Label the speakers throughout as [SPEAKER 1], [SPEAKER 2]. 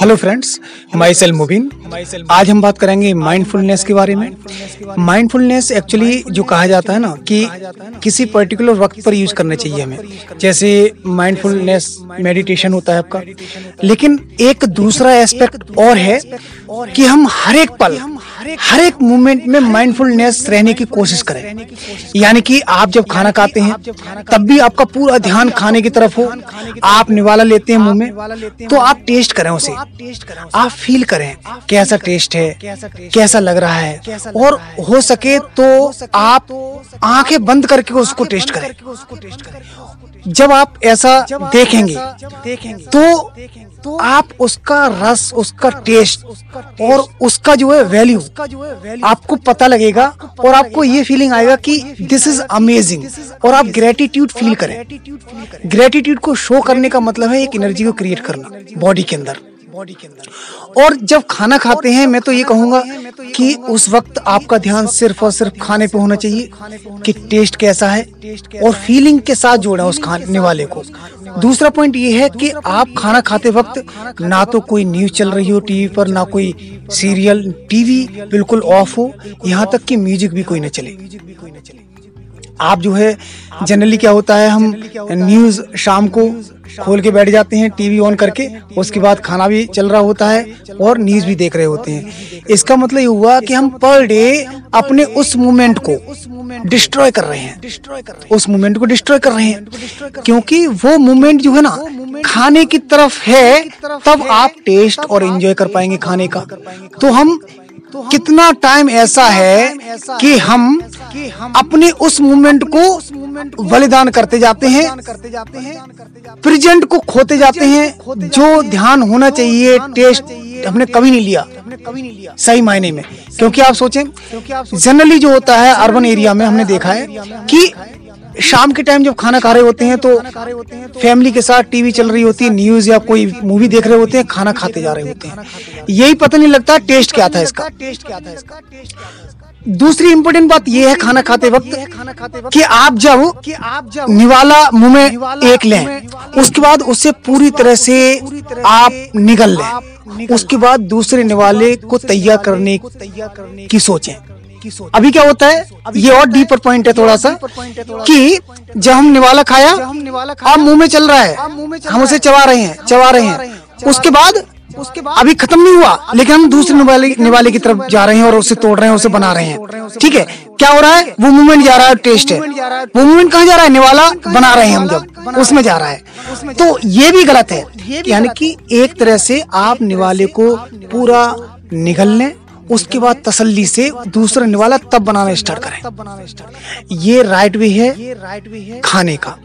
[SPEAKER 1] Hello friends myself Mubin आज हम बात करेंगे माइंडफुलनेस के बारे में। माइंडफुलनेस एक्चुअली जो कहा जाता है ना कि किसी पर्टिकुलर वक्त पर यूज़ करना चाहिए हमें। जैसे माइंडफुलनेस मेडिटेशन होता है आपका। लेकिन एक दूसरा एस्पेक्ट और है कि हम हर एक पल हर एक मोमेंट में माइंडफुलनेस रहने की कोशिश करें। यानी कि आप जब खाना खाते हैं, तब भी आपका पूरा ध्यान खाने की तरफ़ हो। आप निवाला लेते हैं मुँह में तो आप टेस्ट करें उसे। आप फील करें कैसा टेस्ट है, कैसा लग रहा है। और हो सके तो आप आँखें बंद करके उसको टेस्ट करें। जब आप ऐसा देखेंगे तो तो आप उसका रस, उसका टेस्ट और उसका जो है वैल्यू आपको पता लगेगा और आपको ये फीलिंग आएगा कि दिस इज़ अमेजिंग और आप ग्रेटिट्यूड फील करें। ग्रेटिट्यूड को शो करने का मतलब है एक एनर्जी को क्रिएट करना बॉडी के अंदर। बॉडी के अंदर। और जब खाना खाते हैं, मैं तो ये कहूँगा कि उस वक्त आपका ध्यान सिर्फ़ और सिर्फ़ खाने पे होना चाहिए कि टेस्ट कैसा है और फीलिंग के साथ जोड़ा उस खाने वाले को। दूसरा पॉइंट ये है कि आप खाना खाते वक्त ना तो कोई न्यूज़ चल रही हो टीवी पर, ना कोई सीरियल टीवी बिल्कुल ऑफ़ हो, यहाँ तक कि म्यूज़िक भी कोई न चले। आप जो है जनरली क्या होता है, हम न्यूज़ शाम को खोल के बैठ जाते हैं टीवी ऑन करके, उसके बाद खाना भी चल रहा होता है और न्यूज़ भी देख रहे होते हैं। इसका मतलब ये हुआ कि हम पर डे अपने उस मोमेंट को डिस्ट्रॉय कर रहे हैं। उस मोमेंट को डिस्ट्रॉय कर रहे हैं। क्योंकि वो मोमेंट जो है ना, खाने की तरफ़ है, तब आप टेस्ट और एंजॉय कर पाएँगे खाने का। तो हम कितना टाइम ऐसा है कि हम अपने उस मूवमेंट को बलिदान करते जाते हैं प्रेजेंट को खोते जाते हैं, जो ध्यान होना चाहिए टेस्ट हमने कभी नहीं लिया कभी नहीं लिया सही मायने में। क्योंकि आप सोचें जनरली जो होता है अर्बन एरिया में हमने देखा है कि शाम के टाइम जब खाना खा रहे होते हैं तो फैमिली के साथ टीवी चल रही होती है न्यूज़ या कोई मूवी देख रहे होते हैं, खाना खाते जा रहे होते हैं। यही पता नहीं लगता टेस्ट क्या था इसका। टेस्ट क्या था इसका दूसरी इम्पोर्टेंट बात यह है खाना खाते वक्त कि आप जब कि आप जब निवाला मुँह में एक लें, उसके बाद उसे पूरी तरह से आप निगल लें, उसके बाद दूसरे निवाले को तैयार करने की सोचें। अभी क्या होता है? ये और डीपर पॉइंट है थोड़ा सा कि जब हम निवाला खाया अब मुँह में चल रहा है हम उसे चबा रहे हैं चबा रहे हैं। उसके बाद उसके बाद अभी खत्म नहीं हुआ लेकिन हम दूसरे निवाले निवाले की तरफ़ जा रहे हैं और उसे तोड़ रहे हैं उसे बना रहे हैं। ठीक है? क्या हो रहा है? वो मूवमेंट जा रहा है टेस्ट है। वो मूवमेंट कहाँ जा रहा है? निवाला बना रहे हैं? हम जब। उसमें जा रहा है। तो ये भी गलत है। यानी कि एक तरह से आप निवाले को पूरा निगल लें उसके बाद तसल्ली से दूसरा निवाला तब बनाना स्टार्ट करें। ये राइट वे है ये राइट वे है खाने का।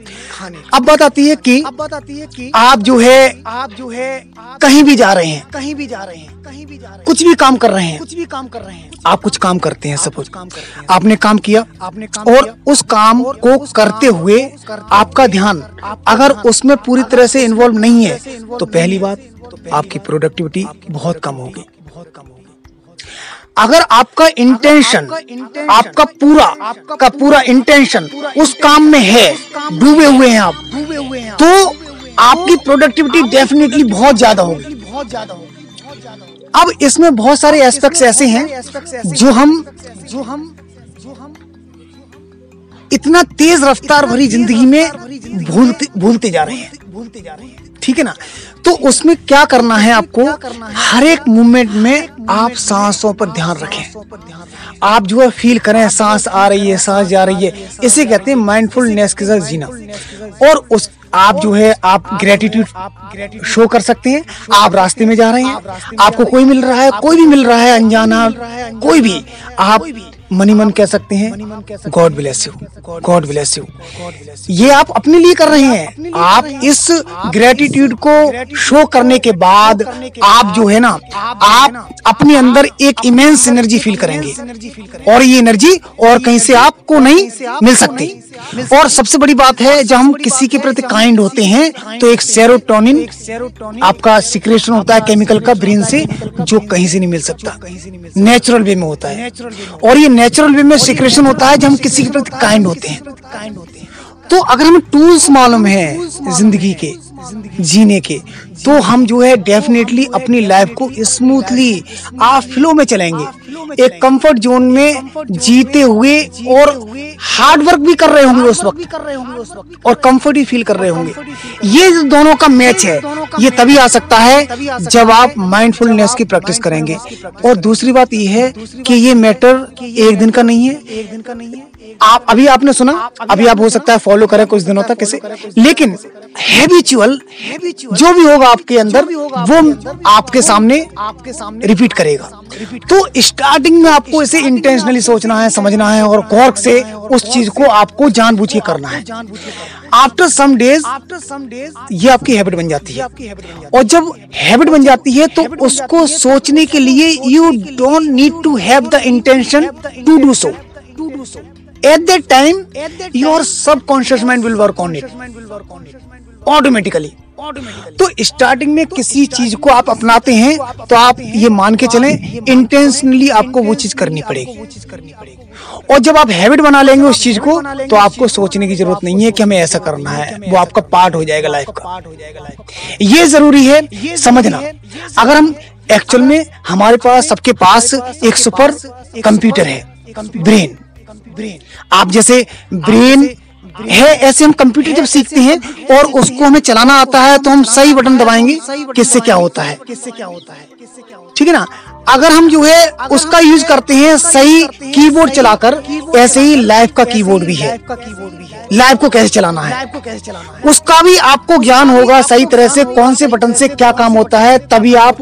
[SPEAKER 1] अब बात आती है कि अब बात आती है कि आप जो है आप जो है कहीं भी जा रहे हैं कहीं भी जा रहे हैं कहीं भी जा रहे हैं कुछ भी काम कर रहे हैं कुछ भी काम कर रहे हैं आप कुछ काम करते हैं सपोज़ आपने काम किया आपने और उस काम को करते हुए आपका ध्यान, अगर उसमें पूरी तरह से इन्वॉल्व नहीं है तो पहली बात, आपकी प्रोडक्टिविटी बहुत कम होगी बहुत कम होगी। अगर आपका इंटेंशन आपका पूरा का पूरा इंटेंशन उस काम में है डूबे हुए हैं आप डूबे हुए हैं तो आपकी प्रोडक्टिविटी डेफिनेटली बहुत ज़्यादा होगी। बहुत ज़्यादा होगी अब इसमें बहुत सारे एस्पेक्ट्स ऐसे हैं जो हम जो हम जो हम इतना तेज रफ्तार भरी ज़िंदगी में भूलते भूलते जा रहे हैं। भूलते जा रहे हैं। ठीक है ना? तो उसमें क्या करना है आपको? हर एक मूवमेंट में आप सांसों पर ध्यान रखें। आप जो है फील करें, सांस आ रही है, सांस जा रही है। इसे कहते हैं माइंडफुलनेस के साथ जीना। और उस, आप जो है, आप ग्रेटिट्यूड शो कर सकते हैं। आप रास्ते में जा रहे हैं। आपको कोई मिल रहा है, कोई भी मिल रहा है, अनजाना, कोई भी। आप मनी मन कह सकते हैं God bless you God bless you ये आप अपने लिए कर रहे हैं। आप इस ग्रेटिट्यूड को शो करने के बाद आप जो है ना, आप अपने अंदर एक इमेंस एनर्जी फील करेंगे। और ये एनर्जी और कहीं से आपको नहीं मिल सकती। और सबसे बड़ी बात है जब हम किसी के प्रति काइंड होते हैं तो एक सेरोटोनिन आपका सिक्रेशन होता है केमिकल का ब्रेन से जो कहीं से नहीं मिल सकता। नेचुरल वे में होता है। और ये नेचुरल वे में सिक्रेशन होता है जब हम किसी के प्रति काइंड होते हैं। तो अगर हमें टूल्स मालूम है ज़िंदगी के जीने के तो हम जो है डेफिनेटली अपनी लाइफ को स्मूथली आप फ्लो में चलेंगे एक कंफर्ट जोन में जीते हुए और हार्ड वर्क भी कर रहे होंगे उस वक्त। और कंफर्ट भी फील कर रहे होंगे। ये दोनों का मैच है। ये तभी आ सकता है जब आप माइंडफुलनेस की प्रैक्टिस करेंगे। और दूसरी बात ये है कि ये मैटर एक दिन का नहीं है। एक दिन का नहीं है आप, अभी आपने सुना? अभी आप हो सकता है फॉलो करें कुछ दिनों तक इसे। लेकिन हैबिचुअल जो भी होगा आपके अंदर वो आपके सामने आपके सामने रिपीट करेगा। तो स्टार्टिंग में आपको इसे इंटेंशनली सोचना है समझना है और गौर से उस चीज़ को आपको जानबूझ के करना है। After some days after some days ये आपकी हैबिट बन जाती है। और जब हैबिट बन जाती है तो उसको सोचने के लिए you don't need to have the intention to do so to do so at that time your subconscious mind will work on it. Automatically तो स्टार्टिंग में किसी चीज़ को आप अपनाते हैं तो आप ये मान के चलें इंटेंशनली आपको वो चीज़ करनी पड़ेगी। और जब आप हैबिट बना लेंगे उस चीज़ को तो आपको सोचने की ज़रूरत नहीं है कि हमें ऐसा करना है। वो आपका पार्ट हो जाएगा लाइफ का। ये ज़रूरी है समझना। अगर हम एक्चुअल में हमारे पास सबके पास एक सुपर कंप्यूटर है ब्रेन ब्रेन आप जैसे ब्रेन है ऐसे हम कंप्यूटर जब सीखते हैं और उसको हमें चलाना आता है तो हम सही बटन दबाएँगे, किससे क्या होता है? किससे क्या होता है? ठीक है ना? अगर हम जो है उसका यूज़ करते हैं सही कीबोर्ड चलाकर ऐसे ही लाइफ का कीबोर्ड भी है। लाइव को कैसे चलाना है? उसका भी आपको ज्ञान होगा सही तरह से कौन से बटन से क्या काम होता है तभी आप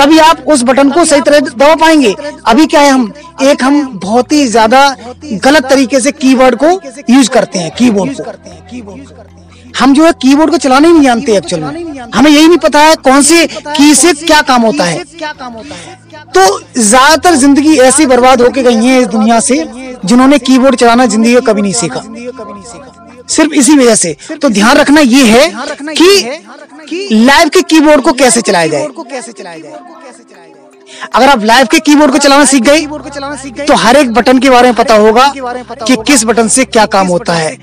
[SPEAKER 1] तभी आप उस बटन को सही तरह दबा पाएँगे। अभी क्या है हम एक हम बहुत ही ज़्यादा गलत तरीके से कीवर्ड को यूज़ करते हैं कीबोर्ड को। हम जो है कीबोर्ड को चलाना ही नहीं जानते एक्चुअल में। हमें यही नहीं पता है कौन से की से क्या काम होता है। तो ज़्यादातर ज़िंदगी ऐसी बर्बाद होके गई है इस दुनिया से जिन्होंने कीबोर्ड चलाना ज़िंदगी कभी नहीं सीखा। सिर्फ़ इसी वजह से। तो ध्यान रखना ये है कि लाइव के कीबोर्ड को कैसे चलाया जाए। कैसे चलाया जाए। अगर आप लाइव के कीबोर्ड को चलाना सीख गए तो हर एक बटन के बारे में पता होगा कि किस बटन से क्या काम होता है।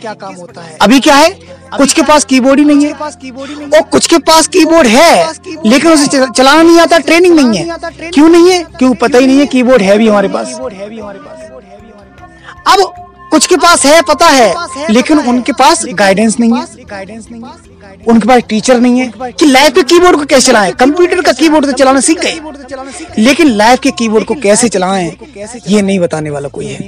[SPEAKER 1] अभी क्या है? कुछ के पास कीबोर्ड ही नहीं है। और कुछ के पास कीबोर्ड है लेकिन उसे चलाना नहीं आता ट्रेनिंग नहीं है। क्यों नहीं है? क्यों पता ही नहीं है कीबोर्ड है भी हमारे पास। अब कुछ के पास है पता है लेकिन उनके पास गाइडेंस नहीं है। गाइडेंस नहीं है। उनके पास टीचर नहीं है। कि लाइव के कीबोर्ड को कैसे चलाएँ? कंप्यूटर का कीबोर्ड तो चलाना सीख गए। लेकिन लाइव के कीबोर्ड को कैसे चलाएँ? ये नहीं बताने वाला कोई है।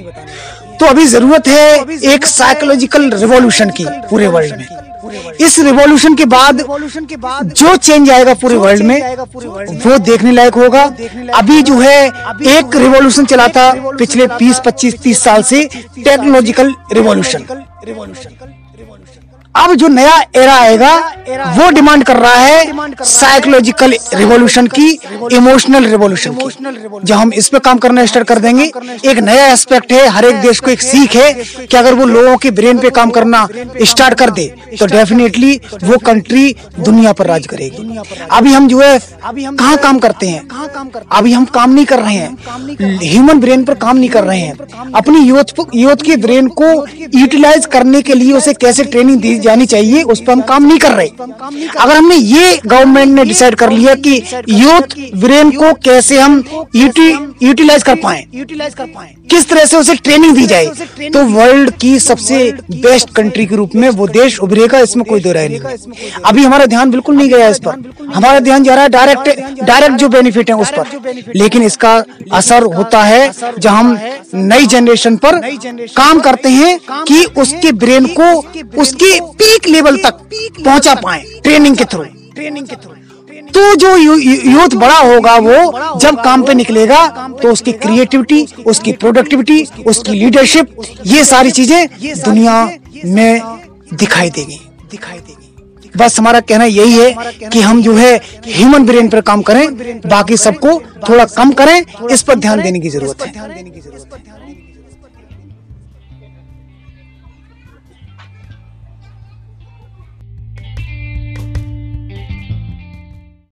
[SPEAKER 1] तो अभी ज़रूरत है एक साइकोलॉजिकल रिवॉल्यूशन की पूरे वर्ल्ड में। इस रिवॉल्यूशन के बाद जो चेंज आएगा पूरे वर्ल्ड में वो देखने लायक होगा। अभी जो है एक रिवॉल्यूशन चला था पिछले 20, 25, 30 साल से टेक्नोलॉजिकल रिवॉल्यूशन रिवॉल्यूशन अब जो नया एरा आएगा, वो डिमांड कर रहा है साइकोलॉजिकल रिवॉल्यूशन की इमोशनल रिवॉल्यूशन की जब हम इस पे काम करना स्टार्ट कर देंगे। एक नया एस्पेक्ट है, हर एक देश को एक सीख है कि अगर वो लोगों के ब्रेन पे काम करना स्टार्ट कर दे तो डेफिनेटली वो कंट्री दुनिया पर राज करेगी। अभी हम जो है, कहाँ काम करते हैं? अभी हम काम नहीं कर रहे हैं। ह्यूमन ब्रेन पर काम नहीं कर रहे हैं। अपनी यूथ यूथ के ब्रेन को यूटिलाइज करने के लिए उसे कैसे ट्रेनिंग दी जानी चाहिए, उस पर हम काम नहीं कर रहे। अगर हमने ये गवर्नमेंट ने डिसाइड कर लिया कि यूथ ब्रेन को कैसे हम यूटिलाइज कर पाए यूटिलाइज कर पाए, किस तरह से उसे ट्रेनिंग दी जाए तो वर्ल्ड की सबसे बेस्ट कंट्री के रूप में वो देश उभरेगा, इसमें कोई दो राय नहीं। अभी हमारा ध्यान बिल्कुल नहीं गया इस पर। हमारा ध्यान जा रहा है डायरेक्ट डायरेक्ट जो बेनिफिट है उस पर। लेकिन इसका असर होता है जब हम नई जनरेशन पर काम करते हैं कि उसके ब्रेन को, उसके पीक लेवल तक पहुँचा पाए ट्रेनिंग के थ्रू ट्रेनिंग के थ्रू तो जो यूथ बड़ा होगा वो जब काम पे निकलेगा तो उसकी क्रिएटिविटी उसकी प्रोडक्टिविटी उसकी लीडरशिप ये सारी चीज़ें दुनिया में दिखाई देगी। दिखाई देगी। बस हमारा कहना यही है कि हम जो है ह्यूमन ब्रेन पर काम करें बाकी सबको थोड़ा कम करें इस पर ध्यान देने की ज़रूरत है।